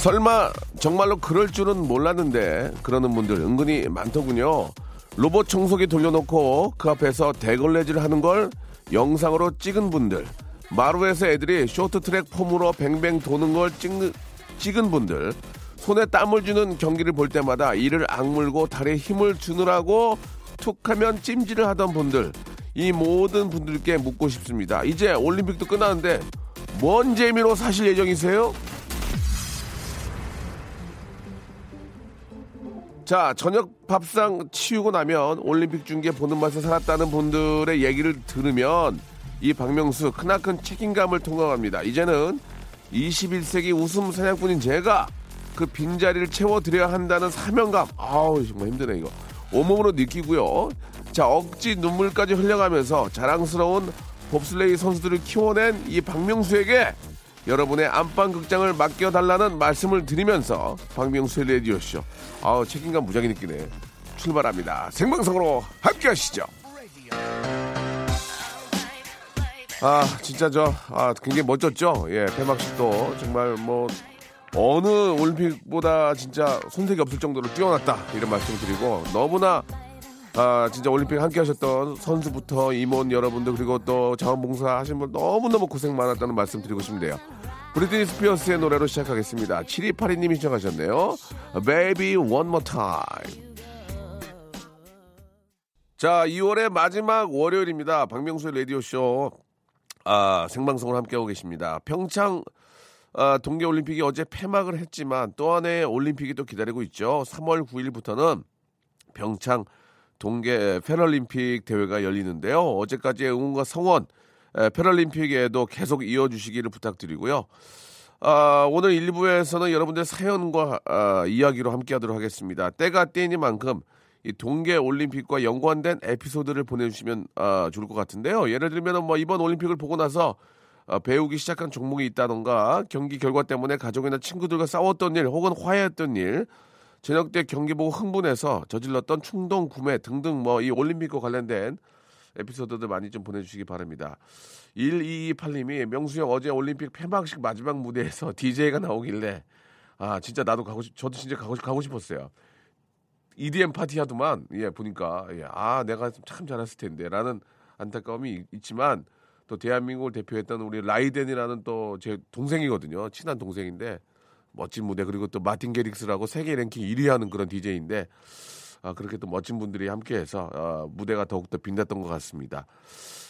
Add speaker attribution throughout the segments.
Speaker 1: 설마 정말로 그럴 줄은 몰랐는데 그러는 분들 은근히 많더군요 로봇 청소기 돌려놓고 그 앞에서 대걸레질 하는 걸 영상으로 찍은 분들 마루에서 애들이 쇼트트랙 폼으로 뱅뱅 도는 걸 찍는 찍은 분들, 손에 땀을 주는 경기를 볼 때마다 이를 악물고 다리에 힘을 주느라고 툭하면 찜질을 하던 분들, 이 모든 분들께 묻고 싶습니다. 이제 올림픽도 끝나는데 뭔 재미로 사실 예정이세요? 자, 저녁 밥상 치우고 나면 올림픽 중계 보는 맛에 살았다는 분들의 얘기를 들으면 이 박명수 크나큰 책임감을 통감합니다. 이제는 21세기 웃음 사냥꾼인 제가 그 빈자리를 채워드려야 한다는 사명감. 아우, 정말 힘드네, 이거. 온몸으로 느끼고요. 자, 억지 눈물까지 흘려가면서 자랑스러운 봅슬레이 선수들을 키워낸 이 박명수에게 여러분의 안방 극장을 맡겨달라는 말씀을 드리면서 박명수의 라디오쇼. 아우, 책임감 무지하게 느끼네. 출발합니다. 생방송으로 함께 하시죠. 아, 진짜 저, 아, 굉장히 멋졌죠? 예, 폐막식도 정말 뭐, 어느 올림픽보다 진짜 손색이 없을 정도로 뛰어났다. 이런 말씀 을 드리고, 너무나, 아, 진짜 올림픽 함께 하셨던 선수부터 임원 여러분들, 그리고 또 자원봉사 하신 분 너무너무 고생 많았다는 말씀 드리고 싶네요. 브리트니 스피어스의 노래로 시작하겠습니다. 7282님이 시작하셨네요. Baby One More Time. 자, 2월의 마지막 월요일입니다. 박명수의 라디오쇼. 아, 생방송을 함께하고 계십니다. 평창 아, 동계올림픽이 어제 폐막을 했지만 또 하나의 올림픽이 또 기다리고 있죠. 3월 9일부터는 평창 동계 패럴림픽 대회가 열리는데요. 어제까지의 응원과 성원 에, 패럴림픽에도 계속 이어주시기를 부탁드리고요. 아, 오늘 1부에서는 여러분들 사연과 아, 이야기로 함께하도록 하겠습니다. 때가 때이니만큼 이 동계 올림픽과 연관된 에피소드를 보내주시면 아, 좋을 것 같은데요. 예를 들면 뭐 이번 올림픽을 보고 나서 아, 배우기 시작한 종목이 있다던가 경기 결과 때문에 가족이나 친구들과 싸웠던 일 혹은 화해했던 일 저녁 때 경기 보고 흥분해서 저질렀던 충동 구매 등등 뭐 이 올림픽과 관련된 에피소드들 많이 좀 보내주시기 바랍니다. 1228님이 명수 형 어제 올림픽 폐막식 마지막 무대에서 DJ가 나오길래 아 진짜 나도 가고 싶 저도 진짜 가고, 가고 싶었어요. EDM 파티 하더만 예 보니까 예, 아 내가 참 잘했을 텐데 라는 안타까움이 있지만 또 대한민국을 대표했던 우리 라이덴이라는 또 제 동생이거든요 친한 동생인데 멋진 무대 그리고 또 마틴 게릭스라고 세계 랭킹 1위 하는 그런 DJ인데 아 그렇게 또 멋진 분들이 함께해서 어, 무대가 더욱더 빛났던 것 같습니다.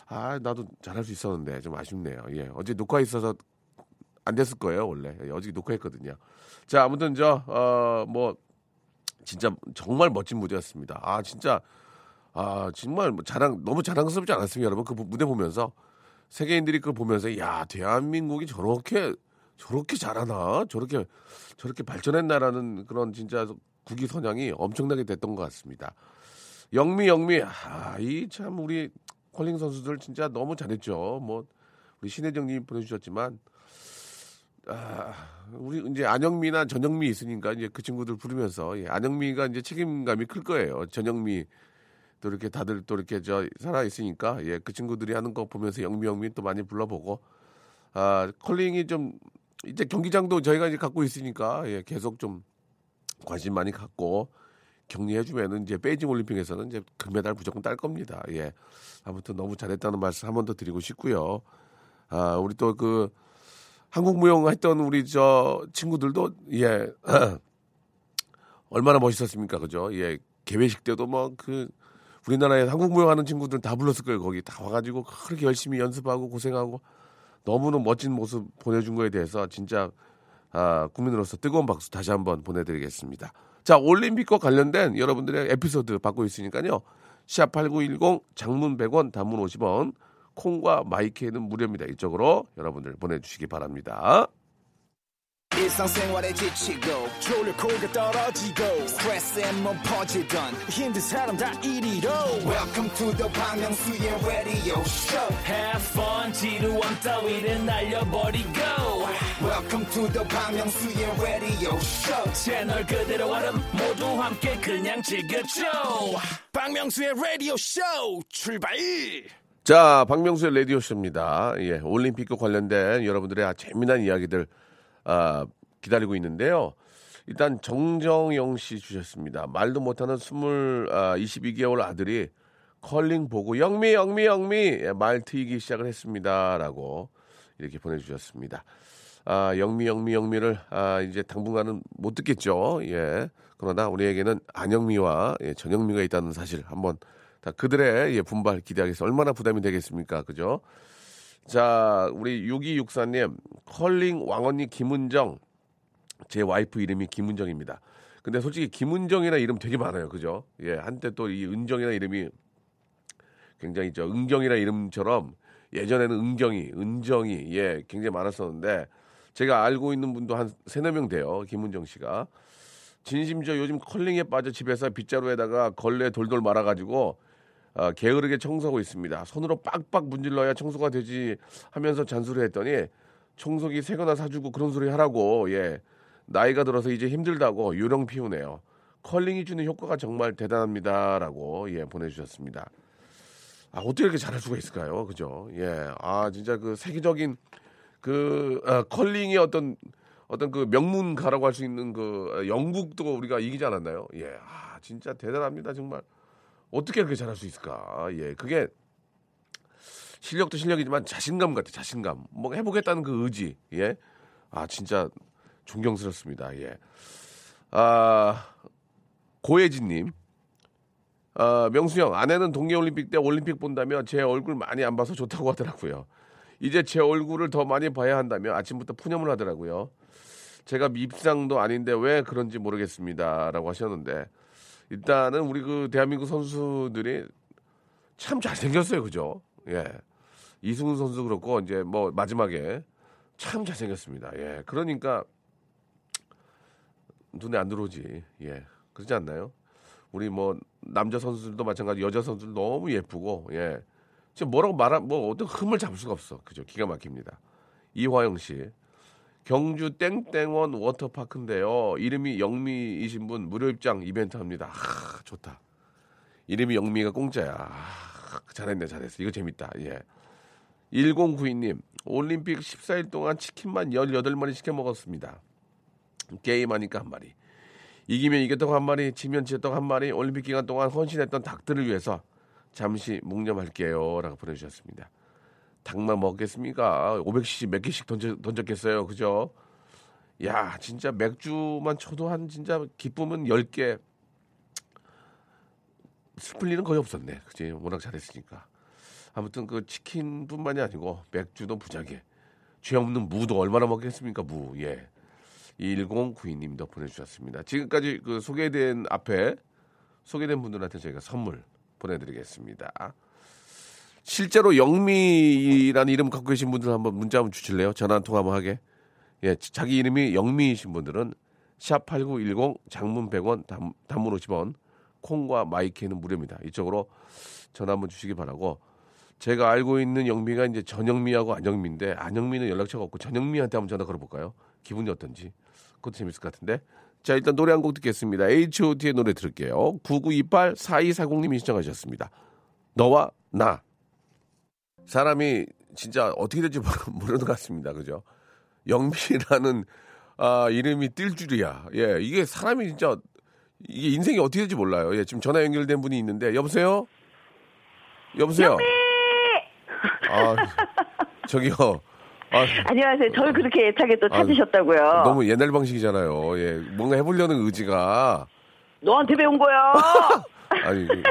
Speaker 1: 아 나도 잘할 수 있었는데 좀 아쉽네요. 예. 어제 녹화 있어서 안 됐을 거예요 원래. 예, 어제 녹화했거든요. 자 아무튼 저어뭐 진짜 정말 멋진 무대였습니다. 아 진짜 아 정말 뭐 자랑 너무 자랑스럽지 않았습니까, 여러분? 그 무대 보면서? 세계인들이 그걸 보면서 야 대한민국이 저렇게 저렇게 잘하나 저렇게 저렇게 발전했나라는 그런 진짜 국위 선양이 엄청나게 됐던 것 같습니다. 영미 영미 아이 참 우리 컬링 선수들 진짜 너무 잘했죠. 뭐 우리 신혜정님 보내주셨지만 아, 우리 이제 안영미나 전영미 있으니까 이제 그 친구들 부르면서 예, 안영미가 이제 책임감이 클 거예요. 전영미 또 이렇게 다들 또 이렇게 저 살아 있으니까 예, 그 친구들이 하는 거 보면서 영미 영미 또 많이 불러보고 아 컬링이 좀 이제 경기장도 저희가 이제 갖고 있으니까 예, 계속 좀 관심 많이 갖고 격리해주면은 이제 베이징 올림픽에서는 이제 금메달 무조건 딸 겁니다. 예, 아무튼 너무 잘했다는 말씀 한 번 더 드리고 싶고요. 아 우리 또 그 한국 무용 했던 우리 저 친구들도 예 얼마나 멋있었습니까 그죠 예 개회식 때도 뭐 그 우리나라에 한국 무용 하는 친구들 다 불렀을 거예요 거기 다 와가지고 그렇게 열심히 연습하고 고생하고 너무너무 멋진 모습 보내준 거에 대해서 진짜 아, 국민으로서 뜨거운 박수 다시 한번 보내드리겠습니다. 자 올림픽과 관련된 여러분들의 에피소드 받고 있으니까요. 샵8910 장문 100원 단문 50원 콩과 마이크에는 무료입니다. 이쪽으로 여러분들 보내주시기 바랍니다.
Speaker 2: 일상생활에 지치고, 졸려 코가 떨어지고, 스트레스에 몸 퍼지던, 힘든 사람 다 이리로. welcome to the Bang Myung-soo's radio show.
Speaker 3: Have fun 지루함 따위를 날려버리고.
Speaker 2: Welcome to the Bang Myung-soo's radio show.
Speaker 3: 채널 그대로 얼음 모두 함께 그냥 즐겨줘.
Speaker 2: 박명수의 라디오 쇼 출발!
Speaker 1: 자, 박명수의 라디오 쇼입니다. 예, 올림픽과 관련된 여러분들의 아, 재미난 이야기들, 아, 기다리고 있는데요. 일단 정정영 씨 주셨습니다. 말도 못하는 스물, 아, 22개월 아들이 컬링 보고 영미, 영미, 영미! 예, 말 트이기 시작을 했습니다. 라고 이렇게 보내주셨습니다. 아, 영미, 영미, 영미를, 아, 이제 당분간은 못 듣겠죠. 예. 그러나 우리에게는 안영미와 예, 전영미가 있다는 사실 한번 다 그들의 예, 분발 기대하겠습니다. 얼마나 부담이 되겠습니까? 그죠? 자, 우리 6264님, 컬링 왕언니 김은정. 제 와이프 이름이 김은정입니다. 근데 솔직히 김은정이나 이름 되게 많아요. 그죠? 예, 한때 또 이 은정이나 이름이 굉장히 저 은경이나 이름처럼 예전에는 은경이, 은정이, 예, 굉장히 많았었는데 제가 알고 있는 분도 한 세네 명 돼요. 김은정 씨가. 진심 저 요즘 컬링에 빠져 집에서 빗자루에다가 걸레 돌돌 말아가지고 어, 게으르게 청소하고 있습니다. 손으로 빡빡 문질러야 청소가 되지 하면서 잔소리 했더니 청소기 새 거나 사주고 그런 소리 하라고 예 나이가 들어서 이제 힘들다고 요령 피우네요. 컬링이 주는 효과가 정말 대단합니다라고 예 보내주셨습니다. 아 어떻게 이렇게 잘할 수가 있을까요? 그죠? 예, 아 진짜 그 세계적인 그 아, 컬링의 어떤 어떤 그 명문가라고 할 수 있는 그 어, 영국도 우리가 이기지 않았나요? 예, 아 진짜 대단합니다 정말. 어떻게 그렇게 잘할 수 있을까? 예, 그게 실력도 실력이지만 자신감 같아, 자신감. 뭐 해보겠다는 그 의지. 예, 아 진짜 존경스럽습니다. 예, 아 고혜진님. 아, 명수 형, 아내는 동계올림픽 때 올림픽 본다며 제 얼굴 많이 안 봐서 좋다고 하더라고요. 이제 제 얼굴을 더 많이 봐야 한다며 아침부터 푸념을 하더라고요. 제가 밉상도 아닌데 왜 그런지 모르겠습니다. 라고 하셨는데, 일단은 우리 그 대한민국 선수들이 참 잘생겼어요. 그죠? 예. 이승훈 선수 그렇고, 이제 뭐 마지막에 참 잘생겼습니다. 예. 그러니까 눈에 안 들어오지. 예. 그러지 않나요? 우리 뭐 남자 선수들도 마찬가지 여자 선수들 너무 예쁘고 예 지금 뭐라고 말하 뭐 어떤 흠을 잡을 수가 없어 그죠 기가 막힙니다 이화영 씨 경주 땡땡원 워터파크인데요. 이름이 영미이신 분 무료 입장 이벤트 합니다. 아 좋다. 이름이 영미가 공짜야. 아, 잘했네 잘했어. 이거 재밌다. 예. 1092님 올림픽 14일 동안 치킨만 18마리 시켜 먹었습니다. 게임하니까 한 마리. 이기면 이겼다고 한 마리, 지면 지었다고 한 마리, 올림픽 기간 동안 헌신했던 닭들을 위해서 잠시 묵념할게요. 라고 보내주셨습니다. 닭만 먹겠습니까? 500cc 몇 개씩 던졌겠어요. 그죠? 야, 진짜 맥주만 쳐도 한 진짜 기쁨은 10개. 슬플 일은 거의 없었네. 그지? 워낙 잘했으니까. 아무튼 그 치킨뿐만이 아니고 맥주도 부자게. 죄 없는 무도 얼마나 먹겠습니까? 무. 예. 1092님도 보내주셨습니다. 지금까지 그 소개된 앞에 소개된 분들한테 저희가 선물 보내드리겠습니다. 실제로 영미라는 이름 갖고 계신 분들 한번 문자 한번 주실래요? 전화 한통 한번 하게. 예, 자기 이름이 영미이신 분들은 샵 8910 장문 100원 단, 단문 50원 콩과 My K는 무료입니다. 이쪽으로 전화 한번 주시기 바라고 제가 알고 있는 영미가 이제 전영미하고 안영미인데 안영미는 연락처가 없고 전영미한테 한번 전화 걸어볼까요? 기분이 어떤지 그것도 재밌을 것 같은데 자 일단 노래 한 곡 듣겠습니다 H.O.T의 노래 들을게요 9928 4240님이 신청하셨습니다 너와 나 사람이 진짜 어떻게 될지 모르는 것 같습니다. 그죠? 영미라는 아, 이름이 뜰 줄이야. 예 이게 사람이 진짜 이게 인생이 어떻게 될지 몰라요. 예 지금 전화 연결된 분이 있는데. 여보세요? 여보세요? 아 저기요. 아,
Speaker 4: 안녕하세요. 저를 그렇게 애타게 또
Speaker 1: 아,
Speaker 4: 찾으셨다고요.
Speaker 1: 너무 옛날 방식이잖아요. 예, 뭔가 해보려는 의지가.
Speaker 4: 너한테 배운 거야.
Speaker 1: 아니 그,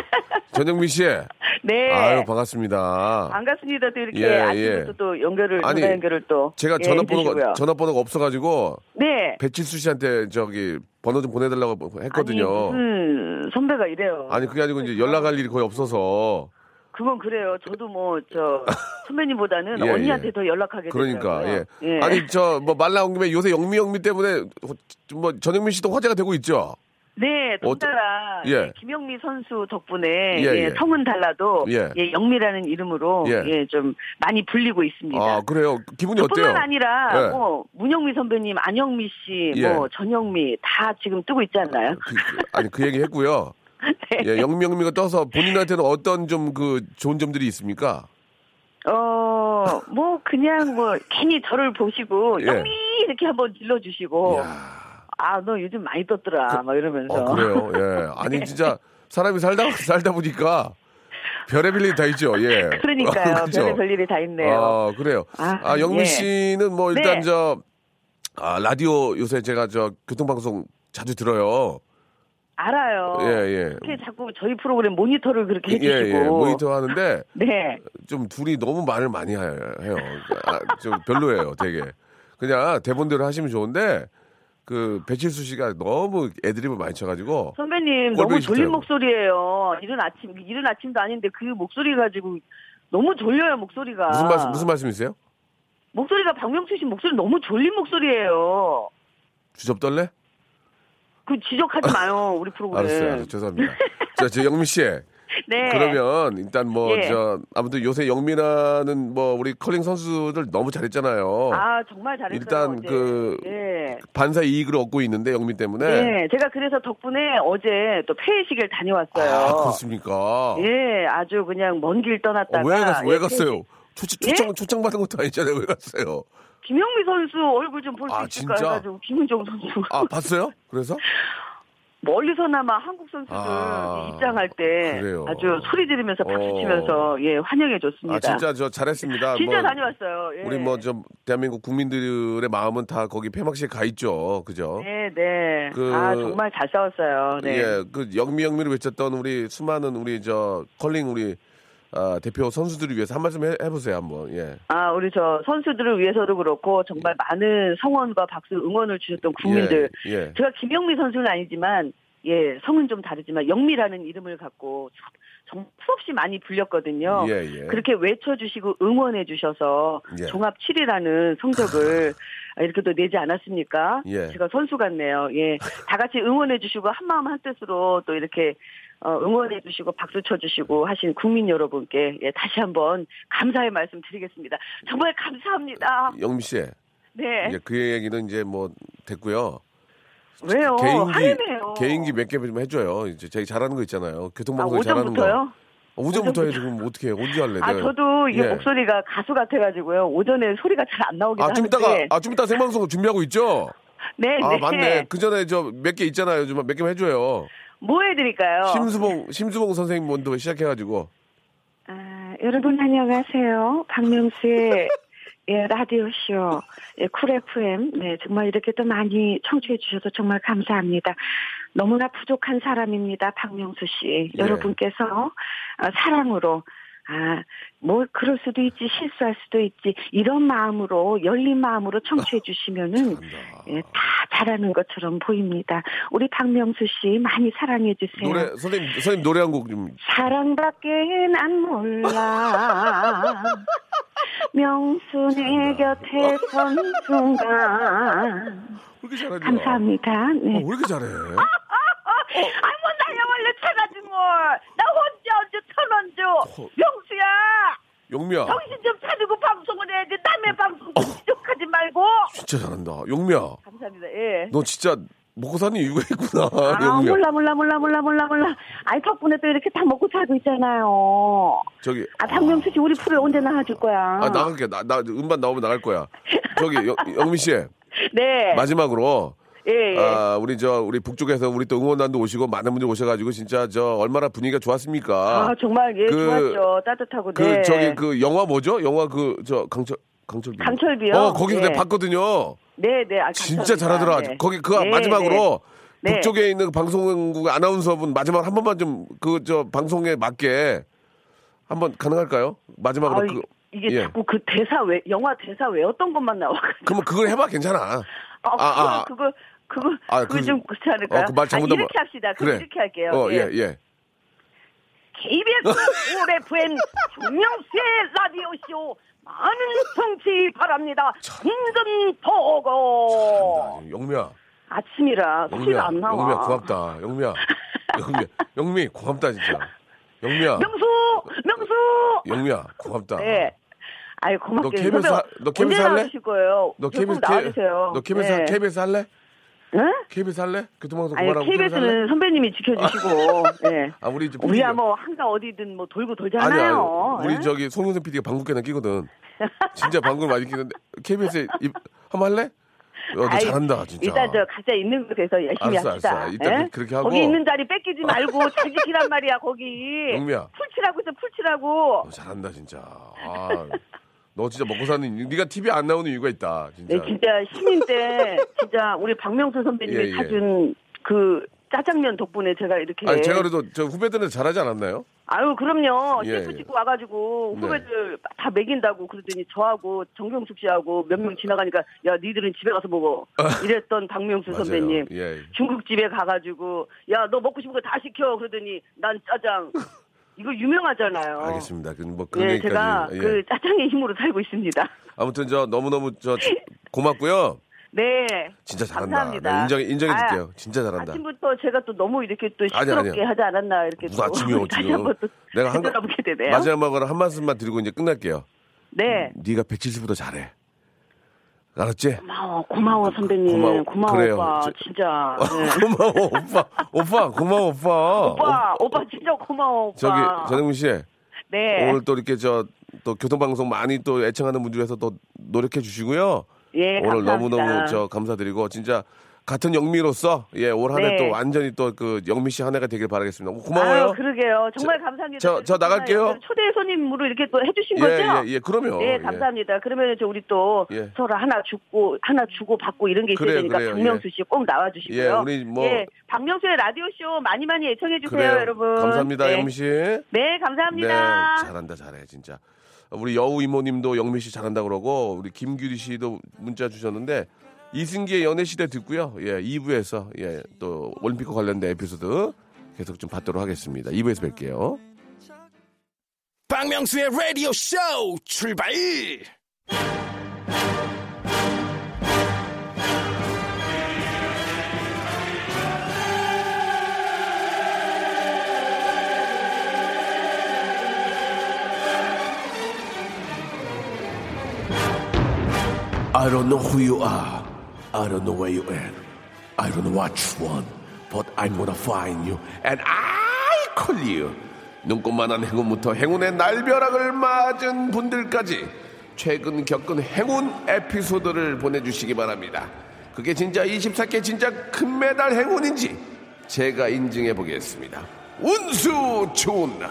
Speaker 1: 전영민 씨,
Speaker 4: 네.
Speaker 1: 아유 반갑습니다.
Speaker 4: 반갑습니다. 또 이렇게
Speaker 1: 예,
Speaker 4: 아침부터
Speaker 1: 예.
Speaker 4: 또 연결을
Speaker 1: 아니,
Speaker 4: 전화 연결을 또
Speaker 1: 제가
Speaker 4: 예,
Speaker 1: 전화번호가. 전화번호가 없어 가지고
Speaker 4: 네.
Speaker 1: 배칠수 씨한테 저기 번호 좀 보내 달라고 했거든요.
Speaker 4: 아니, 선배가 이래요.
Speaker 1: 아니 그게 아니고 이제 연락할 일이 거의 없어서
Speaker 4: 그건 그래요. 저도 뭐 저 선배님보다는
Speaker 1: 예,
Speaker 4: 언니한테
Speaker 1: 예.
Speaker 4: 더 연락하게
Speaker 1: 그러니까
Speaker 4: 되더라고요.
Speaker 1: 예. 아니 저 뭐 말 나온 김에 요새 영미 영미 때문에 뭐 전영민 씨도 화제가 되고 있죠.
Speaker 4: 네, 덩달아
Speaker 1: 예.
Speaker 4: 예, 김영미 선수 덕분에
Speaker 1: 예,
Speaker 4: 예,
Speaker 1: 예.
Speaker 4: 성은 달라도
Speaker 1: 예.
Speaker 4: 예. 영미라는 이름으로
Speaker 1: 예.
Speaker 4: 예. 좀 많이 불리고 있습니다.
Speaker 1: 아 그래요. 기분이 어때요?
Speaker 4: 뿐만 아니라
Speaker 1: 예.
Speaker 4: 뭐 문영미 선배님, 안영미 씨,
Speaker 1: 예.
Speaker 4: 뭐 전영미 다 지금 뜨고 있지 않나요?
Speaker 1: 그, 그- 아니 그 얘기 했고요.
Speaker 4: 네.
Speaker 1: 예, 영미 영미가 떠서 본인한테는 어떤 좀 그 좋은 점들이 있습니까?
Speaker 4: 어, 뭐 그냥 뭐 괜히 저를 보시고
Speaker 1: 예.
Speaker 4: 영미 이렇게 한번 질러주시고
Speaker 1: 이야.
Speaker 4: 아 너 요즘 많이 떴더라 막 이러면서
Speaker 1: 어, 그래요. 예. 아니 진짜 사람이 살다 살다 보니까 별의별 일이 다 있죠. 예.
Speaker 4: 그러니까요.
Speaker 1: 그죠?
Speaker 4: 별의 별 일이 다 있네요.
Speaker 1: 아, 그래요. 아,
Speaker 4: 아,
Speaker 1: 영민
Speaker 4: 예.
Speaker 1: 씨는 뭐 일단
Speaker 4: 네.
Speaker 1: 저 아, 라디오 요새 제가 저 교통방송 자주 들어요.
Speaker 4: 알아요.
Speaker 1: 예, 예.
Speaker 4: 이렇게 자꾸 저희 프로그램 모니터를 그렇게
Speaker 1: 예,
Speaker 4: 해주시고.
Speaker 1: 예. 모니터 하는데
Speaker 4: 네.
Speaker 1: 좀 둘이 너무 말을 많이 하- 해요. 아, 좀 별로예요, 되게. 그냥 대본대로 하시면 좋은데 그 배칠수 씨가 너무 애드립을 많이 쳐가지고
Speaker 4: 선배님 너무 졸린. 목소리예요. 이른 아침 이른 아침도 아닌데 그 목소리 가지고 너무 졸려요 목소리가.
Speaker 1: 무슨 말씀 무슨 말씀이세요?
Speaker 4: 목소리가 박명수 씨 목소리 너무 졸린 목소리예요.
Speaker 1: 주접 떨래?
Speaker 4: 그 지적하지 마요 우리 프로그램.
Speaker 1: 알았어요, 알았어요. 죄송합니다. 자, 저 영민 씨.
Speaker 4: 네.
Speaker 1: 그러면 일단 뭐
Speaker 4: 예.
Speaker 1: 저 아무튼 요새 영민아는 뭐 우리 컬링 선수들 너무 잘했잖아요.
Speaker 4: 아 정말 잘했어요.
Speaker 1: 일단
Speaker 4: 어제.
Speaker 1: 그
Speaker 4: 예.
Speaker 1: 반사 이익을 얻고 있는데 영민 때문에.
Speaker 4: 네. 제가 그래서 덕분에 어제 또 폐회식을 다녀왔어요.
Speaker 1: 아 그렇습니까?
Speaker 4: 예, 아주 그냥 먼 길 떠났다가
Speaker 1: 어, 왜 갔, 왜
Speaker 4: 예,
Speaker 1: 갔어요? 초청,
Speaker 4: 예?
Speaker 1: 초청, 초청 받은 것도 아니잖아요. 왜 갔어요?
Speaker 4: 김영미 선수 얼굴 좀 볼수
Speaker 1: 아,
Speaker 4: 있을까
Speaker 1: 진짜?
Speaker 4: 해가지고 김은정 선수
Speaker 1: 아, 봤어요? 그래서?
Speaker 4: 멀리서나마 한국 선수들
Speaker 1: 아,
Speaker 4: 입장할 때
Speaker 1: 그래요.
Speaker 4: 아주 소리 지르면서 박수
Speaker 1: 어.
Speaker 4: 치면서 예 환영해 줬습니다.
Speaker 1: 아, 진짜 저 잘했습니다.
Speaker 4: 진짜
Speaker 1: 뭐
Speaker 4: 다녀왔어요. 예.
Speaker 1: 우리 뭐 좀 대한민국 국민들의 마음은 다 거기 폐막식에 가 있죠. 그죠?
Speaker 4: 네, 네.
Speaker 1: 그-
Speaker 4: 아 정말 잘 싸웠어요. 네.
Speaker 1: 예, 그 영미 영미를 외쳤던 우리 수많은 우리 저 컬링 우리 아, 대표 선수들을 위해서 한 말씀 해, 해보세요 한번. 예.
Speaker 4: 아 우리 저 선수들을 위해서도 그렇고 정말 많은 성원과 박수 응원을 주셨던 국민들.
Speaker 1: 예. 예.
Speaker 4: 제가 김영미 선수는 아니지만 예 성은 좀 다르지만 영미라는 이름을 갖고 정 수없이 많이 불렸거든요.
Speaker 1: 예, 예.
Speaker 4: 그렇게 외쳐주시고 응원해 주셔서
Speaker 1: 예.
Speaker 4: 종합 7위라는 성적을 이렇게 또 내지 않았습니까?
Speaker 1: 예.
Speaker 4: 제가 선수 같네요. 예, 다 같이 응원해 주시고 한 마음 한 뜻으로 또 이렇게 어, 응원해 주시고 박수 쳐 주시고 하신 국민 여러분께 예, 다시 한번 감사의 말씀 드리겠습니다. 정말 감사합니다.
Speaker 1: 영미 씨.
Speaker 4: 네.
Speaker 1: 이제 그 얘기는 이제 뭐 됐고요.
Speaker 4: 왜요?
Speaker 1: 개인기. 개인기 몇 개 좀 해줘요. 이제 자기 잘하는 거 있잖아요.
Speaker 4: 아,
Speaker 1: 교통방송 잘하는 거.
Speaker 4: 오전부터요?
Speaker 1: 어, 오전부터 해 지금 어떻게 해? 언제 할래?
Speaker 4: 아,
Speaker 1: 내가.
Speaker 4: 저도 이게
Speaker 1: 예.
Speaker 4: 목소리가 가수 같아가지고요. 오전에 소리가 잘 안 나오긴
Speaker 1: 아, 좀
Speaker 4: 하는데.
Speaker 1: 이따가 아, 좀 이따 생방송 준비하고 있죠?
Speaker 4: 네,
Speaker 1: 아,
Speaker 4: 네.
Speaker 1: 맞네. 그 전에 저 몇 개 있잖아요. 좀 몇 개만 해줘요.
Speaker 4: 뭐 해드릴까요?
Speaker 1: 심수봉, 심수봉 선생님 먼저 시작해가지고.
Speaker 4: 아, 여러분 안녕하세요. 박명수의 예, 라디오쇼, 예, 쿨 FM. 네, 정말 이렇게 또 많이 청취해 주셔서 정말 감사합니다. 너무나 부족한 사람입니다. 박명수 씨.
Speaker 1: 예.
Speaker 4: 여러분께서 아, 사랑으로 아, 뭐, 그럴 수도 있지, 실수할 수도 있지, 이런 마음으로, 열린 마음으로 청취해 주시면은, 예, 다 잘하는 것처럼 보입니다. 우리 박명수 씨, 많이 사랑해 주세요.
Speaker 1: 노래, 선생님, 선생님 노래 한 곡 좀.
Speaker 4: 사랑밖에 난 몰라. 명수 내 곁에 선 순간. 감사합니다.
Speaker 1: 어,
Speaker 4: 네.
Speaker 1: 왜 이렇게 잘해?
Speaker 4: 원래 잘하지 뭘. 나 혼자 언제 천원 줘. 명수야!
Speaker 1: 용미야,
Speaker 4: 정신 좀 차리고 방송을 해야지. 남의 방송
Speaker 1: 어.
Speaker 4: 좀 지적하지 말고.
Speaker 1: 진짜 잘한다. 용미야,
Speaker 4: 감사합니다. 예.
Speaker 1: 너 진짜 먹고 사는 이유가 있구나.
Speaker 4: 아,
Speaker 1: 용미야.
Speaker 4: 몰라, 몰라, 몰라, 몰라, 몰라, 몰라. 아이, 덕분에 또 이렇게 다 먹고 살고 있잖아요.
Speaker 1: 저기.
Speaker 4: 아, 박명수 씨, 우리 프로에 언제 나와줄 거야?
Speaker 1: 아, 나갈게. 나, 나 음반 나오면 나갈 거야. 저기, 영, 영민 씨,
Speaker 4: 네.
Speaker 1: 마지막으로.
Speaker 4: 예, 예.
Speaker 1: 아, 우리 저, 우리 북쪽에서 우리 또 응원단도 오시고 많은 분들 오셔가지고 진짜 저 얼마나 분위기가 좋았습니까?
Speaker 4: 아, 정말, 예,
Speaker 1: 그-
Speaker 4: 좋았죠. 따뜻하고,
Speaker 1: 그,
Speaker 4: 네.
Speaker 1: 저기 그 영화 뭐죠? 영화 그, 저, 강철, 강철비.
Speaker 4: 강철비요?
Speaker 1: 어, 거기서
Speaker 4: 네.
Speaker 1: 내가 봤거든요.
Speaker 4: 네, 네. 아,
Speaker 1: 진짜. 잘하더라.
Speaker 4: 네.
Speaker 1: 거기 그
Speaker 4: 네,
Speaker 1: 마지막으로
Speaker 4: 네.
Speaker 1: 북쪽에 있는 그 방송국 아나운서분 마지막 한 번만 좀 그 저 방송에 맞게 한번 가능할까요? 마지막으로
Speaker 4: 아,
Speaker 1: 그
Speaker 4: 이게
Speaker 1: 예.
Speaker 4: 자꾸 그 대사 외, 영화 대사 외웠던 것만 나와가지고.
Speaker 1: 그러면 그걸 해봐 괜찮아.
Speaker 4: 아,
Speaker 1: 아, 아.
Speaker 4: 그거, 그거,
Speaker 1: 아,
Speaker 4: 그거
Speaker 1: 그-
Speaker 4: 좀 그렇지 않을까요?
Speaker 1: 어, 그말 잘못
Speaker 4: 아, 이렇게 합시다. 그럼 이렇게 할게요.
Speaker 1: 어,
Speaker 4: 예.
Speaker 1: 예, 예.
Speaker 4: KBS 올 FM 정명수의 라디오 쇼 많은 청취 바랍니다. 힘든 보고
Speaker 1: 영미야,
Speaker 4: 아침이라
Speaker 1: 영미야,
Speaker 4: 안 나와.
Speaker 1: 영미야 고맙다. 영미야, 영미, 영미 고맙다 진짜. 영미야,
Speaker 4: 명수, 명수.
Speaker 1: 영미야 고맙다.
Speaker 4: 네. 아유
Speaker 1: 너
Speaker 4: 고맙게.
Speaker 1: KBS
Speaker 4: 선배
Speaker 1: 하- 너 KBS 할래?
Speaker 4: 거예요?
Speaker 1: 너 KBS
Speaker 4: 나와주세요.
Speaker 1: 너 KBS
Speaker 4: 네.
Speaker 1: KBS 할래?
Speaker 4: 응?
Speaker 1: KBS 할래? 교통방송
Speaker 4: 아니
Speaker 1: 그만하고 KBS?
Speaker 4: KBS는 선배님이 지켜주시고. 네.
Speaker 1: 아 우리 이제
Speaker 4: 우리야 뭐 한가 어디든 뭐 돌고
Speaker 1: 아니
Speaker 4: 돌잖아요.
Speaker 1: 아니 우리
Speaker 4: 예?
Speaker 1: 저기 송윤선 PD가 방귀깨나 끼거든. 진짜 방귀 많이 끼는데 KBS에 입 한번 할래? 어, 너
Speaker 4: 아이,
Speaker 1: 잘한다 진짜.
Speaker 4: 일단 저 각자 있는 곳에서 열심히
Speaker 1: 알았어,
Speaker 4: 합시다.
Speaker 1: 알았어. 일단
Speaker 4: 예?
Speaker 1: 그- 그렇게 하고.
Speaker 4: 거기 있는 자리 뺏기지 말고 잘 지키란 말이야 거기.
Speaker 1: 영미야.
Speaker 4: 풀치라고 있어 풀치라고.
Speaker 1: 너 잘한다 진짜. 아, 너 진짜 먹고 사는 네가 TV 안 나오는 이유가 있다 진짜.
Speaker 4: 네 진짜 신인 때 진짜 우리 박명수 선배님이
Speaker 1: 예, 예.
Speaker 4: 사준 그 짜장면 덕분에 제가 이렇게.
Speaker 1: 아니 제가 그래도 저 후배들은 잘하지 않았나요?
Speaker 4: 아유 그럼요.
Speaker 1: 예,
Speaker 4: 셰프
Speaker 1: 예.
Speaker 4: 찍고 와가지고
Speaker 1: 네.
Speaker 4: 후배들 다 먹인다고 그러더니 저하고 정경숙 씨하고 몇 명 지나가니까 야 니들은 집에 가서 먹어 이랬던 박명수. 선배님.
Speaker 1: 예.
Speaker 4: 중국집에 가가지고 야 너 먹고 싶은 거 다 시켜 그러더니 난 짜장 이거 유명하잖아요.
Speaker 1: 알겠습니다. 그뭐 그런
Speaker 4: 예,
Speaker 1: 얘기까지.
Speaker 4: 제가
Speaker 1: 예.
Speaker 4: 그 짜장의 힘으로 살고 있습니다.
Speaker 1: 아무튼 저 너무 너무 저 고맙고요.
Speaker 4: 네.
Speaker 1: 진짜 잘한다. 나 인정 인정해
Speaker 4: 아,
Speaker 1: 줄게요. 진짜 잘한다.
Speaker 4: 아침부터 제가 또 너무 이렇게 또
Speaker 1: 아니,
Speaker 4: 시끄럽게
Speaker 1: 아니요.
Speaker 4: 하지 않았나 이렇게
Speaker 1: 무슨
Speaker 4: 또
Speaker 1: 아침이요 지금. 내가 한. 마지막으로 한 말씀만 드리고 이제 끝날게요.
Speaker 4: 네.
Speaker 1: 네가 170보다 잘해. 알았지?
Speaker 4: 고마워, 고마워 선배님,
Speaker 1: 고마워.
Speaker 4: 고마워,
Speaker 1: 그래요.
Speaker 4: 오빠,
Speaker 1: 저-
Speaker 4: 진짜. 네.
Speaker 1: 고마워 오빠. 오빠 고마워 오빠.
Speaker 4: 오빠, 오 빠 진짜 고마워, 오빠.
Speaker 1: 저기 전영민 씨
Speaker 4: 네,
Speaker 1: 오늘 또 이렇게 저 또 교통방송 많이 또 애청하는 분들 위해서 또 노력해 주시고요.
Speaker 4: 예,
Speaker 1: 오늘
Speaker 4: 감사합니다.
Speaker 1: 너무 너무 저 감사드리고 진짜 같은 영미로서 예 올 한해
Speaker 4: 네.
Speaker 1: 또 완전히 또 그 영미 씨 한 해가 되길 바라겠습니다. 고마워요.
Speaker 4: 아유, 그러게요. 정말 감사합니다.
Speaker 1: 저- 저 나갈게요.
Speaker 4: 초대 손님으로 이렇게 또 해주신
Speaker 1: 예,
Speaker 4: 거죠?
Speaker 1: 예, 예, 그럼요.
Speaker 4: 네,
Speaker 1: 예.
Speaker 4: 감사합니다. 그러면 저 우리 또
Speaker 1: 예.
Speaker 4: 서로 하나 주고 하나 주고 받고 이런 게 있어야
Speaker 1: 그래요,
Speaker 4: 되니까
Speaker 1: 그래요,
Speaker 4: 박명수 씨 꼭 나와 주시고요.
Speaker 1: 예, 우리 뭐-
Speaker 4: 예, 박명수의 라디오 쇼 많이 많이 애청해 주세요,
Speaker 1: 그래요.
Speaker 4: 여러분.
Speaker 1: 감사합니다,
Speaker 4: 네.
Speaker 1: 영미 씨.
Speaker 4: 네, 감사합니다.
Speaker 1: 네, 잘한다, 잘해, 진짜. 우리 여우 이모님도 영미 씨 잘한다 그러고 우리 김규리 씨도 문자 주셨는데 이승기의 연애 시대 듣고요. 예, 2부에서 예, 또 올림픽과 관련된 에피소드 계속 좀 받도록 하겠습니다. 2부에서 뵐게요.
Speaker 3: 박명수의 라디오 쇼 출발
Speaker 1: you are. I don't know where you at. I don't know what you want. But I'm gonna find you. And I call you. 눈꽃만한 행운부터 행운의 날벼락을 맞은 분들까지 최근 겪은 행운 에피소드를 보내주시기 바랍니다. 그게 진짜 24개 진짜 금메달 행운인지 제가 인증해 보겠습니다. 운수 좋은 날.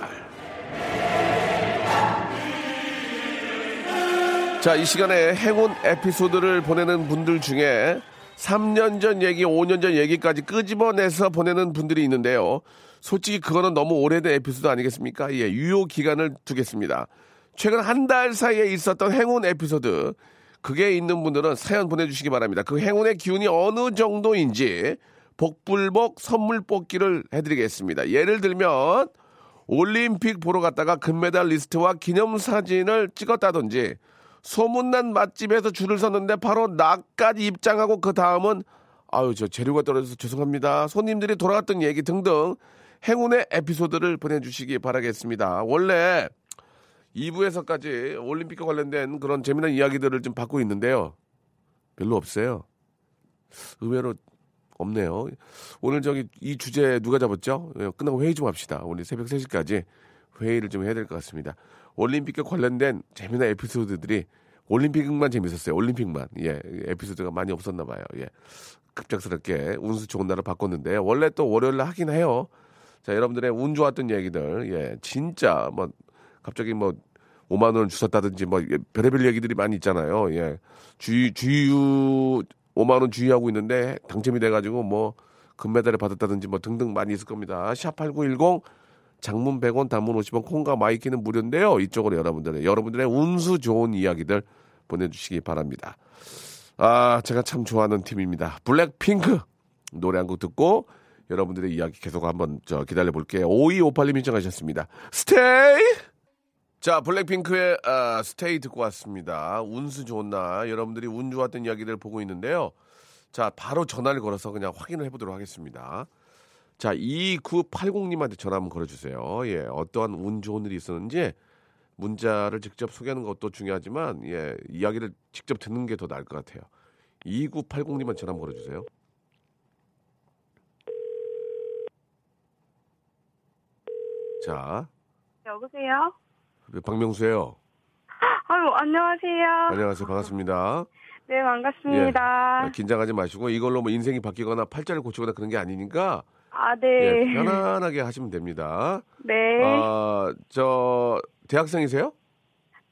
Speaker 1: 자, 이 시간에 행운 에피소드를 보내는 분들 중에 3년 전 얘기, 5년 전 얘기까지 끄집어내서 보내는 분들이 있는데요. 솔직히 그거는 너무 오래된 에피소드 아니겠습니까? 예, 유효 기간을 두겠습니다. 최근 한 달 사이에 있었던 행운 에피소드, 그게 있는 분들은 사연 보내주시기 바랍니다. 그 행운의 기운이 어느 정도인지 복불복 선물 뽑기를 해드리겠습니다. 예를 들면, 올림픽 보러 갔다가 금메달 리스트와 기념사진을 찍었다든지 소문난 맛집에서 줄을 섰는데 바로 나까지 입장하고 그 다음은 아유 저 재료가 떨어져서 죄송합니다 손님들이 돌아갔던 얘기 등등 행운의 에피소드를 보내주시기 바라겠습니다 원래 2부에서까지 올림픽과 관련된 그런 재미난 이야기들을 좀 받고 있는데요 별로 없어요 의외로 없네요. 오늘 저기 이 주제 누가 잡았죠? 예, 끝나고 회의 좀 합시다. 오늘 새벽 3시까지 회의를 좀 해야 될 것 같습니다. 올림픽과 관련된 재미난 에피소드들이 올림픽만 재밌었어요. 올림픽만. 예, 에피소드가 많이 없었나 봐요. 예. 급작스럽게 운수 좋은 날을 바꿨는데 원래 또 월요일 날 하긴 해요. 자, 여러분들의 운 좋았던 얘기들. 예, 진짜 뭐 갑자기 뭐 5만 원을 주셨다든지 뭐 예, 별의별 얘기들이 많이 있잖아요. 예. 주유 주유 5만 원 주유하고 있는데 당첨이 돼 가지고 뭐 금메달을 받았다든지 뭐 등등 많이 있을 겁니다. 샵 8910 장문 100원 단문 50원 콩과 My K는 무료인데요. 이쪽으로 여러분들의 여러분들의 운수 좋은 이야기들 보내주시기 바랍니다. 아 제가 참 좋아하는 팀입니다. 블랙핑크 노래 한 곡 듣고 여러분들의 이야기 계속 한번 저 기다려 볼게요. 5258님 신청하셨습니다. Stay! 자, 블랙핑크의 아, 스테이 듣고 왔습니다. 운수 날 여러분들이 운 좋았던 이야기들 보고 있는데요. 자, 바로 전화를 걸어서 그냥 확인을 해보도록 하겠습니다. 자, 2980님한테 전화 한번 걸어주세요. 예, 어떠한 운 좋은 일이 있었는지 문자를 직접 소개하는 것도 중요하지만, 예, 이야기를 직접 듣는 게 더 나을 것 같아요. 2980님한테 전화 한번 걸어주세요. 자,
Speaker 5: 여보세요?
Speaker 1: 박명수예요.
Speaker 5: 아유, 안녕하세요.
Speaker 1: 안녕하세요. 반갑습니다.
Speaker 5: 네, 반갑습니다.
Speaker 1: 예, 긴장하지 마시고 이걸로 뭐 인생이 바뀌거나 팔자를 고치거나 그런 게 아니니까
Speaker 5: 아,
Speaker 1: 예,
Speaker 5: 네.
Speaker 1: 편안하게 하시면 됩니다.
Speaker 5: 네.
Speaker 1: 아, 저 대학생이세요?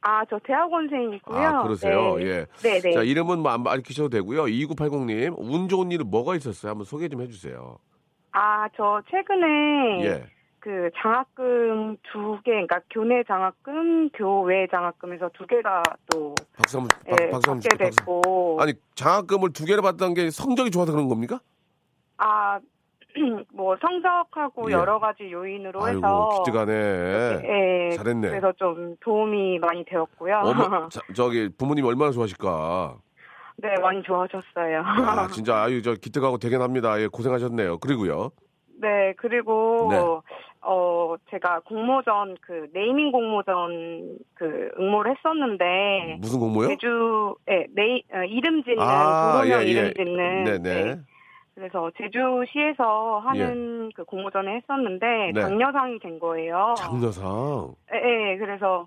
Speaker 5: 아, 저 대학원생이고요.
Speaker 1: 아, 그러세요?
Speaker 5: 네.
Speaker 1: 예.
Speaker 5: 네, 네.
Speaker 1: 자, 이름은 뭐안 밝히셔도 되고요. 2980님, 운 좋은 일은 뭐가 있었어요? 한번 소개 좀 해주세요.
Speaker 5: 아, 저 최근에
Speaker 1: 예.
Speaker 5: 그 장학금 두 개, 그러니까 교내 장학금, 교외 장학금에서 두 개가 또
Speaker 1: 박수 한번, 박,
Speaker 5: 예,
Speaker 1: 박수 한번
Speaker 5: 받게. 됐고
Speaker 1: 아니, 장학금을 두 개를 받던 게 성적이 좋아서 그런 겁니까?
Speaker 5: 아, 뭐 성적하고
Speaker 1: 예.
Speaker 5: 여러 가지 요인으로
Speaker 1: 아이고,
Speaker 5: 해서
Speaker 1: 기특하네.
Speaker 5: 예,
Speaker 1: 잘했네.
Speaker 5: 그래서 좀 도움이 많이 되었고요.
Speaker 1: 어머, 자, 저기 부모님이 얼마나 좋아하실까?
Speaker 5: 네, 많이 좋아졌어요.
Speaker 1: 아, 진짜 아유 저 기특하고 대견합니다. 예, 고생하셨네요. 그리고요.
Speaker 5: 네, 그리고
Speaker 1: 네.
Speaker 5: 어 제가 공모전 그 네이밍 공모전 그 응모를 했었는데
Speaker 1: 무슨 공모요?
Speaker 5: 제주 예, 네 어, 이름 짓는
Speaker 1: 아,
Speaker 5: 도로명
Speaker 1: 예, 예.
Speaker 5: 이름 짓는
Speaker 1: 네네.
Speaker 5: 네. 그래서 제주시에서 하는 그 공모전을 했었는데
Speaker 1: 네.
Speaker 5: 장려상이 된 거예요.
Speaker 1: 장려상.
Speaker 5: 예, 예, 그래서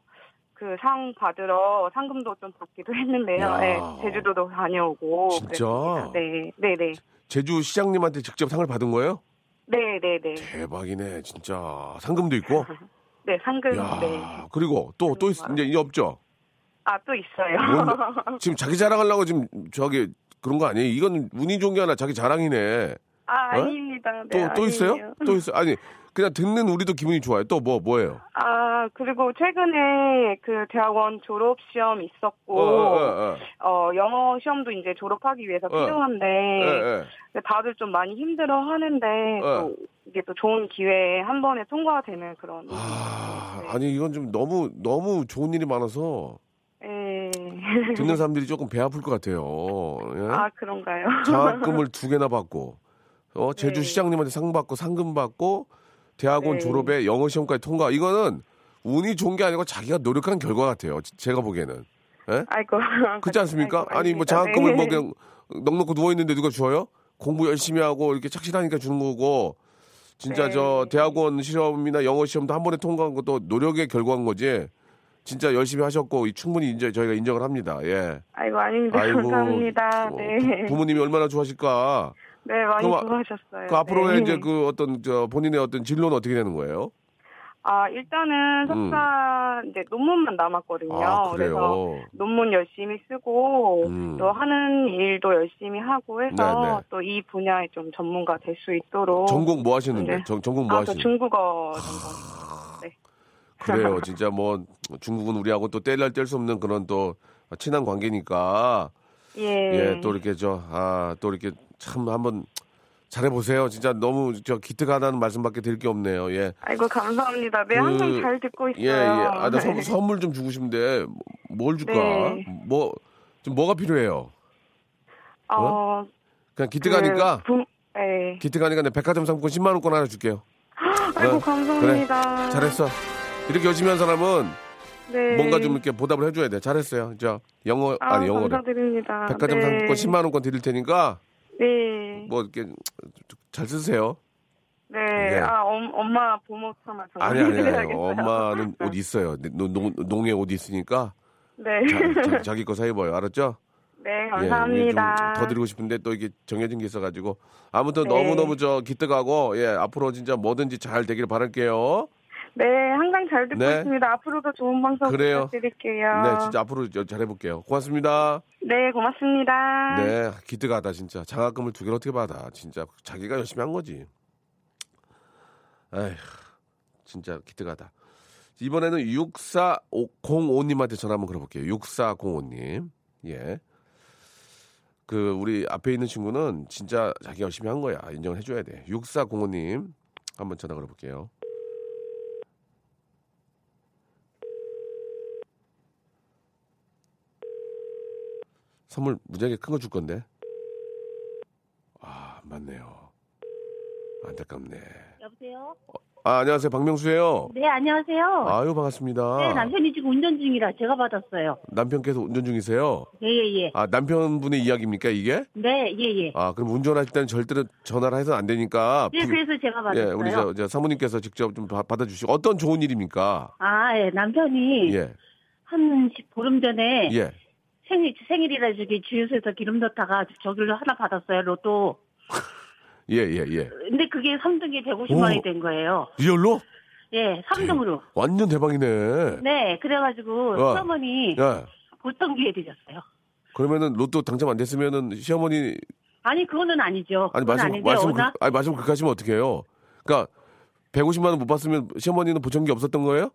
Speaker 5: 그 상 받으러 상금도 좀 받기도 했는데요.
Speaker 1: 야.
Speaker 5: 예, 제주도도 다녀오고
Speaker 1: 진짜?
Speaker 5: 그랬습니다. 네, 네, 네.
Speaker 1: 제주 시장님한테 직접 상을 받은 거예요?
Speaker 5: 네, 네, 네.
Speaker 1: 대박이네, 진짜. 상금도 있고.
Speaker 5: 네, 상금
Speaker 1: 야,
Speaker 5: 네.
Speaker 1: 그리고 또또 이제 이제 없죠.
Speaker 5: 아, 또 있어요.
Speaker 1: 뭔데? 지금 자기 자랑하려고 지금 저기 그런 거 아니에요? 이건 운이 좋은 게 아니라 자기 자랑이네.
Speaker 5: 아,
Speaker 1: 어?
Speaker 5: 아닙니다.
Speaker 1: 또
Speaker 5: 네,
Speaker 1: 또 있어요?
Speaker 5: 아니에요.
Speaker 1: 또 있어? 아니 그냥 듣는 우리도 기분이 좋아요. 또 뭐 뭐예요?
Speaker 5: 아, 그리고 최근에 그 대학원 졸업 시험 있었고
Speaker 1: 어, 어, 어,
Speaker 5: 어, 영어 시험도 이제 졸업하기 위해서
Speaker 1: 어.
Speaker 5: 필요한데
Speaker 1: 예, 예.
Speaker 5: 다들 좀 많이 힘들어 하는데
Speaker 1: 어.
Speaker 5: 또 이게 또 좋은 기회에 한 번에 통과가 되는 그런
Speaker 1: 아,
Speaker 5: 네.
Speaker 1: 아니 이건 좀 너무 너무 좋은 일이 많아서
Speaker 5: 예.
Speaker 1: 듣는 사람들이 조금 배 아플 것 같아요. 예?
Speaker 5: 아, 그런가요?
Speaker 1: 장학금을 두 개나 받고 어, 제주
Speaker 5: 네.
Speaker 1: 시장님한테 상 받고 상금 받고 대학원
Speaker 5: 네.
Speaker 1: 졸업에 영어 시험까지 통과 이거는 운이 좋은 게 아니고 자기가 노력한 결과 같아요. 지- 제가 보기에는 예?
Speaker 5: 아이고.
Speaker 1: 그렇지 않습니까?
Speaker 5: 아이고,
Speaker 1: 아니 뭐. 장학금을
Speaker 5: 네.
Speaker 1: 뭐 그냥 넉넉히 누워 있는데 누가 줘요? 공부 열심히 하고 이렇게 착실하니까 주는 거고 진짜
Speaker 5: 네.
Speaker 1: 저 대학원 시험이나 영어 시험도 한 번에 통과한 것도 노력의 결과인 거지. 진짜 열심히 하셨고 이 충분히 이제 저희가 인정을 합니다. 예.
Speaker 5: 아이고, 아닙니다.
Speaker 1: 아이고
Speaker 5: 감사합니다.
Speaker 1: 어,
Speaker 5: 네.
Speaker 1: 부, 모님이 얼마나 좋아하실까.
Speaker 5: 네, 많이
Speaker 1: 그럼 아-
Speaker 5: 좋아하셨어요.
Speaker 1: 그 앞으로의
Speaker 5: 네.
Speaker 1: 이제 그 어떤 저 본인의 어떤 진로는 어떻게 되는 거예요?
Speaker 5: 아, 일단은 석사 이제 논문만 남았거든요.
Speaker 1: 음. 아
Speaker 5: 그래서. 논문 열심히 쓰고
Speaker 1: 음.
Speaker 5: 또 하는 일도 열심히 하고 해서
Speaker 1: 네네.
Speaker 5: 또이 분야에 좀 전문가 될 수 있도록
Speaker 1: 전공 뭐 하시는데?
Speaker 5: 네.
Speaker 1: 전, 전공 뭐
Speaker 5: 아, 저
Speaker 1: 하시는데?
Speaker 5: 중국어 전공. 네.
Speaker 1: 그래요. 진짜 뭐 중국은 우리하고 또 뗄날 뗄 수 없는 그런 또 친한 관계니까
Speaker 5: 예.
Speaker 1: 예, 또 이렇게 저 아, 또 이렇게 참 한번 잘해 보세요. 진짜 너무 저 기특하다는 말씀밖에 드릴 게 없네요. 예.
Speaker 5: 아이고 감사합니다. 네,
Speaker 1: 그-
Speaker 5: 항상 잘 듣고 있어요.
Speaker 1: 예, 예. 아, 나 선, 선물 좀 주고 싶은데 뭐- 뭘 줄까?
Speaker 5: 네.
Speaker 1: 뭐 좀 뭐가 필요해요?
Speaker 5: 어,
Speaker 1: 그냥 기특하니까
Speaker 5: 그 분- 예.
Speaker 1: 기특하니까 내 백화점 상품권 10만 원권 하나 줄게요.
Speaker 5: 아이고
Speaker 1: 어,
Speaker 5: 감사합니다.
Speaker 1: 잘했어. 이렇게 열심히 한 사람은
Speaker 5: 네.
Speaker 1: 뭔가 좀 이렇게 보답을 해줘야 돼. 잘했어요. 저 영어
Speaker 5: 아,
Speaker 1: 아니 영어를
Speaker 5: 감사드립니다.
Speaker 1: 백화점
Speaker 5: 네.
Speaker 1: 상품권 10만 원권 드릴 테니까
Speaker 5: 네.
Speaker 1: 뭐 이렇게 잘 쓰세요.
Speaker 5: 네.
Speaker 1: 예.
Speaker 5: 아, 엄, 엄마 보모 참아
Speaker 1: 아니 아니 아니. 엄마는 옷 있어요. 농, 농, 농에 옷 있으니까
Speaker 5: 네.
Speaker 1: 자, 자, 기 거 사 입어요. 알았죠?
Speaker 5: 네,
Speaker 1: 예,
Speaker 5: 감사합니다.
Speaker 1: 좀더 드리고 싶은데 또 이게 정해진 게 있어가지고 아무튼
Speaker 5: 네.
Speaker 1: 너무 너무 저 기특하고 예 앞으로 진짜 뭐든지 잘 되길 바랄게요.
Speaker 5: 네, 항상 잘 듣고
Speaker 1: 네.
Speaker 5: 있습니다. 앞으로도 좋은 방송
Speaker 1: 그래요.
Speaker 5: 부탁드릴게요.
Speaker 1: 네 진짜 앞으로 저- 잘해볼게요. 고맙습니다.
Speaker 5: 네, 고맙습니다.
Speaker 1: 네 기특하다 진짜 장학금을 두 개를 어떻게 받아 진짜 자기가 열심히 한 거지. 에휴 진짜 기특하다. 이번에는 6405님한테 전화 한번 걸어볼게요. 6405님. 예. 그 우리 앞에 있는 친구는 진짜 자기 열심히 한 거야. 인정을 해줘야 돼. 6405님 한번 전화 걸어볼게요. 선물 무지하게 큰 거 줄 건데. 아 맞네요. 안타깝네.
Speaker 6: 여보세요?
Speaker 1: 아 안녕하세요 박명수예요.
Speaker 6: 네, 안녕하세요.
Speaker 1: 아유 반갑습니다.
Speaker 6: 네, 남편이 지금 운전 중이라 제가 받았어요.
Speaker 1: 남편께서 운전 중이세요.
Speaker 6: 예, 예, 예.
Speaker 1: 아 남편분의 이야기입니까 이게?
Speaker 6: 네, 예, 예.
Speaker 1: 아 그럼 운전하실 때는 절대로 전화를 해서는 안 되니까.
Speaker 6: 네,
Speaker 1: 부-
Speaker 6: 그래서 제가
Speaker 1: 예,
Speaker 6: 받았어요.
Speaker 1: 우리 저, 저 사모님께서 직접 좀 바- 받아주시고 어떤 좋은 일입니까?
Speaker 6: 아, 예, 남편이
Speaker 1: 예,
Speaker 6: 한 시- 보름 전에
Speaker 1: 예.
Speaker 6: 생일, 생일이라 저기 주유소에서 기름 넣다가 저기를 하나 받았어요, 로또.
Speaker 1: 예, 예, 예.
Speaker 6: 근데 그게 3등이 150만 원이
Speaker 1: 오.
Speaker 6: 된 거예요.
Speaker 1: 리얼로?
Speaker 6: 예, 3등으로.
Speaker 1: 완전 대박이네.
Speaker 6: 네, 그래가지고
Speaker 1: 어.
Speaker 6: 시어머니
Speaker 1: 야,
Speaker 6: 보통기 해드렸어요.
Speaker 1: 그러면은 로또 당첨 안 됐으면은 시어머니
Speaker 6: 아니, 그거는 아니죠.
Speaker 1: 아니 말씀
Speaker 6: 아닌데,
Speaker 1: 말씀 그, 아니 말씀 그렇게 하시면 어떡해요? 그러니까 150만 원 못 받으면 시어머니는 보청기 없었던 거예요?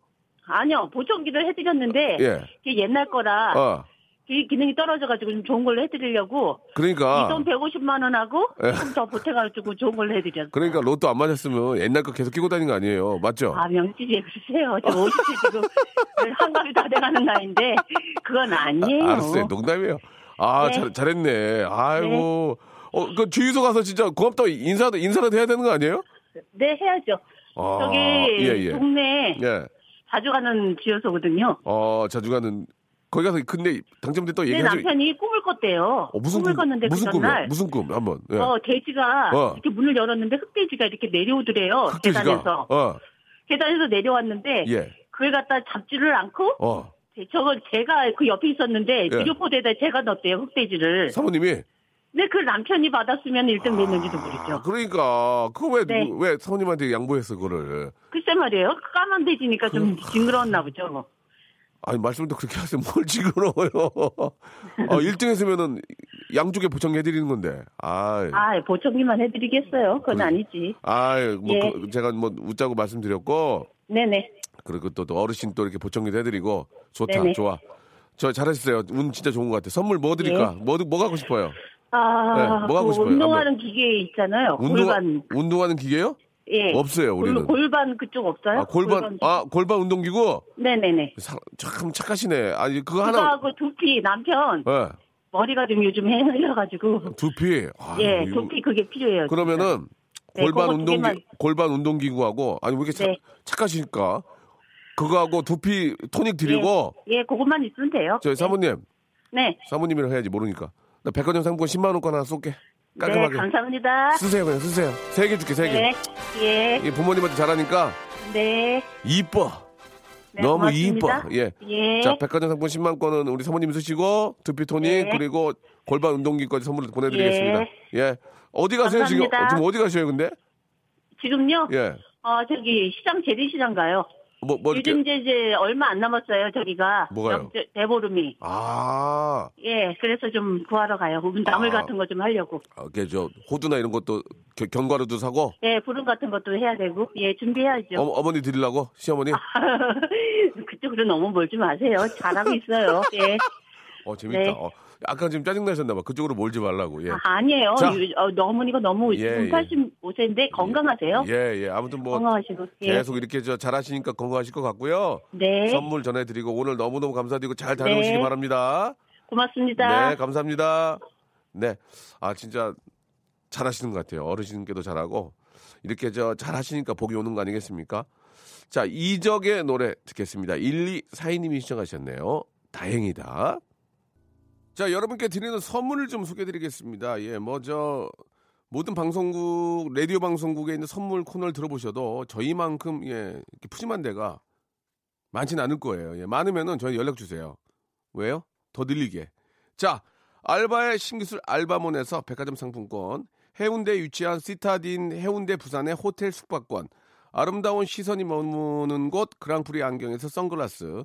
Speaker 6: 아니요, 보청기를 해드렸는데
Speaker 1: 예.
Speaker 6: 옛날 거라
Speaker 1: 아,
Speaker 6: 기- 기능이 떨어져가지고 좀 좋은 걸로 해드리려고
Speaker 1: 그러니까
Speaker 6: 이 돈 150만 원하고
Speaker 1: 예.
Speaker 6: 조금 더 보태가지고 좋은 걸로 해드렸어요.
Speaker 1: 그러니까 로또 안 맞았으면 옛날 거 계속 끼고 다니는 거 아니에요? 맞죠?
Speaker 6: 아 명지지 그러세요. 저 50세 지금 한갑이 다 돼가는 나이인데 그건 아니에요.
Speaker 1: 아, 알았어요. 농담이에요. 아,
Speaker 6: 네.
Speaker 1: 잘, 잘했네. 아이고. 어, 그 주유소 가서 진짜 고맙다고 인사도, 인사라도 해야 되는 거 아니에요?
Speaker 6: 네 해야죠.
Speaker 1: 아,
Speaker 6: 저기
Speaker 1: 예, 예.
Speaker 6: 동네
Speaker 1: 예.
Speaker 6: 자주 가는 주유소거든요.
Speaker 1: 어, 자주 가는, 거기 가서 근데 당첨됐다고
Speaker 6: 내
Speaker 1: 얘기하죠.
Speaker 6: 남편이 꿈을 꿨대요.
Speaker 1: 어, 무슨
Speaker 6: 꿈을
Speaker 1: 꿈,
Speaker 6: 꿨는데
Speaker 1: 무슨
Speaker 6: 그
Speaker 1: 꿈이야?
Speaker 6: 전날
Speaker 1: 무슨 꿈? 한번. 예.
Speaker 6: 어 돼지가
Speaker 1: 어.
Speaker 6: 이렇게 문을 열었는데 흑돼지가 이렇게 내려오더래요.
Speaker 1: 흑돼지가.
Speaker 6: 계단에서
Speaker 1: 어,
Speaker 6: 계단에서 내려왔는데
Speaker 1: 예.
Speaker 6: 그걸 갖다 잡지를 않고
Speaker 1: 어.
Speaker 6: 저거 제가 그 옆에 있었는데
Speaker 1: 예.
Speaker 6: 비료포대에다 제가 넣었대요 흑돼지를.
Speaker 1: 사모님이.
Speaker 6: 근데 그 남편이 받았으면 1등 됐는지도 모르죠.
Speaker 1: 그러니까, 그거 왜,
Speaker 6: 네.
Speaker 1: 사모님한테 양보했어, 그거를.
Speaker 6: 글쎄 말이에요. 까만 돼지니까 좀 징그러웠나 보죠.
Speaker 1: 아니, 말씀을 또 그렇게 하세요. 뭘 징그러워요. 어, 1등 했으면은 양쪽에 보청해드리는 건데. 아
Speaker 6: 아, 보청기만 해드리겠어요. 그건
Speaker 1: 그래.
Speaker 6: 아니지.
Speaker 1: 아, 뭐
Speaker 6: 예.
Speaker 1: 그- 제가 뭐 웃자고 말씀드렸고
Speaker 6: 네네.
Speaker 1: 그리고 또, 또 어르신 또 이렇게 보청기도 해드리고 좋다,
Speaker 6: 네네.
Speaker 1: 좋아. 저 잘하셨어요. 운 진짜 좋은 것 같아. 선물 뭐 드릴까? 뭐, 뭐 갖고 싶어요?
Speaker 6: 아,
Speaker 1: 네, 뭐 하고
Speaker 6: 그
Speaker 1: 싶어요?
Speaker 6: 운동하는 기계 있잖아요.
Speaker 1: 운동,
Speaker 6: 골반.
Speaker 1: 운동하는 기계요?
Speaker 6: 예.
Speaker 1: 없어요, 우리는.
Speaker 6: 골, 골반 그쪽 없어요?
Speaker 1: 아, 골반, 아, 골반 운동기구?
Speaker 6: 네네네.
Speaker 1: 사- 참 착하시네. 아니, 그거 하나.
Speaker 6: 그거하고 두피 남편
Speaker 1: 예,
Speaker 6: 머리가 좀 요즘 헤어가지고
Speaker 1: 두피. 아,
Speaker 6: 예
Speaker 1: 이거-
Speaker 6: 두피 그게 필요해요.
Speaker 1: 그러면은
Speaker 6: 네,
Speaker 1: 골반
Speaker 6: 두
Speaker 1: 운동기
Speaker 6: 개만.
Speaker 1: 골반 운동기구하고 아니 왜 이렇게 착,
Speaker 6: 네.
Speaker 1: 착하실까? 그거하고 두피 토닉 드리고
Speaker 6: 예, 그것만 있으면 돼요.
Speaker 1: 저희 사모님
Speaker 6: 네.
Speaker 1: 사모님이랑 해야지 모르니까 나 백화점 상품권 10만 원권 하나 쏠게
Speaker 6: 네,
Speaker 1: 깔끔하게
Speaker 6: 감사합니다.
Speaker 1: 쓰세요 그냥 쓰세요 세 개 줄게 세 개
Speaker 6: 네. 예.
Speaker 1: 이 부모님한테 잘하니까
Speaker 6: 네.
Speaker 1: 이뻐
Speaker 6: 네,
Speaker 1: 너무
Speaker 6: 고맙습니다.
Speaker 1: 이뻐 예.
Speaker 6: 예.
Speaker 1: 자 백화점 상품 10만 권은 우리 사모님 쓰시고 두피 토닉
Speaker 6: 네.
Speaker 1: 그리고 골반 운동기까지 선물로 보내드리겠습니다
Speaker 6: 예.
Speaker 1: 예 어디 가세요 지금
Speaker 6: 감사합니다.
Speaker 1: 지금 어디 가셔요 근데
Speaker 6: 지금요?
Speaker 1: 예
Speaker 6: 어, 저기 시장 재래시장 가요.
Speaker 1: 뭐, 뭐 이렇게
Speaker 6: 요즘 이제, 이제 얼마 안 남았어요. 저기가
Speaker 1: 뭐가요?
Speaker 6: 명- 대보름이.
Speaker 1: 아
Speaker 6: 예, 그래서 좀 구하러 가요. 나물
Speaker 1: 아.
Speaker 6: 같은 거 좀 하려고.
Speaker 1: 어, 이게 저 호두나 이런 것도 겨- 견과류도 사고
Speaker 6: 예, 부름 같은 것도 해야 되고. 예, 준비해야죠.
Speaker 1: 어, 머니 드리려고 시어머니
Speaker 6: 그쪽으로 너무 몰지 마세요. 잘하고 있어요. 예.
Speaker 1: 어 재밌다
Speaker 6: 네.
Speaker 1: 어, 아까 지금 짜증 나셨나 봐 그쪽으로 몰지 말라고 예.
Speaker 6: 아, 니에요
Speaker 1: 자.
Speaker 6: 어, 어머니가 너무
Speaker 1: 예, 예.
Speaker 6: 85세인데 건강하세요.
Speaker 1: 예, 예. 아무튼 뭐
Speaker 6: 건강하시고. 예.
Speaker 1: 계속 이렇게 저 잘하시니까 건강하실 것 같고요.
Speaker 6: 네.
Speaker 1: 선물 전해드리고 오늘 너무너무 감사드리고 잘 다녀오시기
Speaker 6: 네.
Speaker 1: 바랍니다.
Speaker 6: 고맙습니다.
Speaker 1: 네, 감사합니다. 네, 아 진짜 잘하시는 것 같아요. 어르신께도 잘하고 이렇게 저 잘하시니까 복이 오는 거 아니겠습니까? 자, 이적의 노래 듣겠습니다. 1242님이 시청하셨네요. 다행이다. 자, 여러분께 드리는 선물을 좀 소개해 드리겠습니다. 예, 뭐저 모든 방송국 라디오 방송국에 있는 선물 코너를 들어보셔도 저희만큼 예 푸짐한 데가 많지는 않을 거예요. 예, 많으면은 저희 연락 주세요. 왜요? 더 늘리게. 자, 알바의 신기술 알바몬에서 백화점 상품권, 해운대에 위치한 시타딘 해운대 부산의 호텔 숙박권, 아름다운 시선이 머무는 곳 그랑프리 안경에서 선글라스,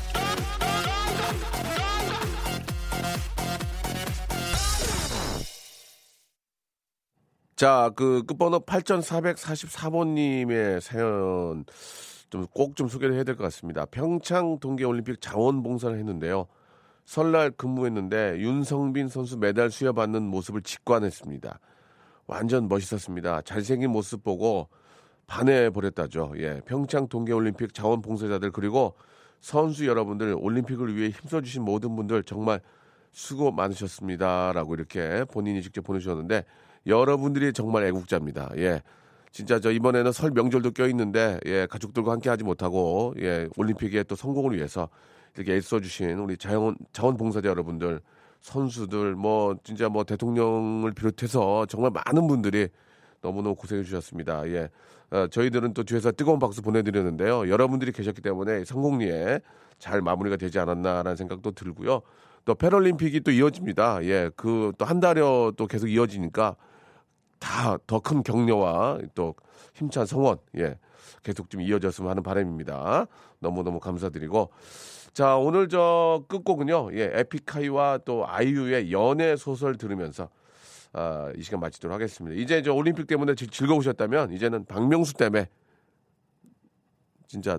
Speaker 1: 자, 그 끝번호 8444번님의 사연 좀꼭좀 소개를 해야 될 것 같습니다. 평창 동계올림픽 자원봉사를 했는데요. 설날 근무했는데 윤성빈 선수 메달 수여받는 모습을 직관했습니다. 완전 멋있었습니다. 잘생긴 모습 보고 반해 버렸다죠. 예. 평창 동계올림픽 자원봉사자들 그리고 선수 여러분들 올림픽을 위해 힘써주신 모든 분들 정말 수고 많으셨습니다. 라고 이렇게 본인이 직접 보내주셨는데 여러분들이 정말 애국자입니다. 예. 진짜 저 이번에는 설 명절도 껴있는데 예, 가족들과 함께 하지 못하고 예, 올림픽의 또 성공을 위해서 이렇게 애써주신 우리 자원, 자원봉사자 여러분들 선수들 뭐 진짜 뭐 대통령을 비롯해서 정말 많은 분들이 너무너무 고생해 주셨습니다. 예. 어, 저희들은 또 뒤에서 뜨거운 박수 보내드렸는데요. 여러분들이 계셨기 때문에 성공리에 잘 마무리가 되지 않았나라는 생각도 들고요. 또 패럴림픽이 또 이어집니다. 예. 그 또 한 달여 또 계속 이어지니까 다 더 큰 격려와 또 힘찬 성원, 예. 계속 좀 이어졌으면 하는 바람입니다. 너무너무 감사드리고. 자, 오늘 저 끝곡은요, 예, 에픽하이와 또 아이유의 연애 소설 들으면서 아, 이 시간 마치도록 하겠습니다. 이제 저 올림픽 때문에 즐- 즐거우셨다면 이제는 박명수 때문에 진짜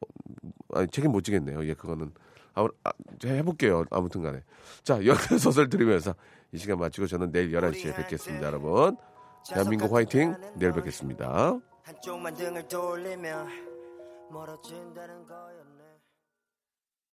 Speaker 1: 어, 아니, 책임 못 지겠네요. 예, 그거는 아, 해볼게요. 아무튼 간에. 자, 연애 소설 들으면서 이 시간 마치고 저는 내일 11시에 뵙겠습니다, 여러분. 대한민국 화이팅! 내일 뵙겠습니다.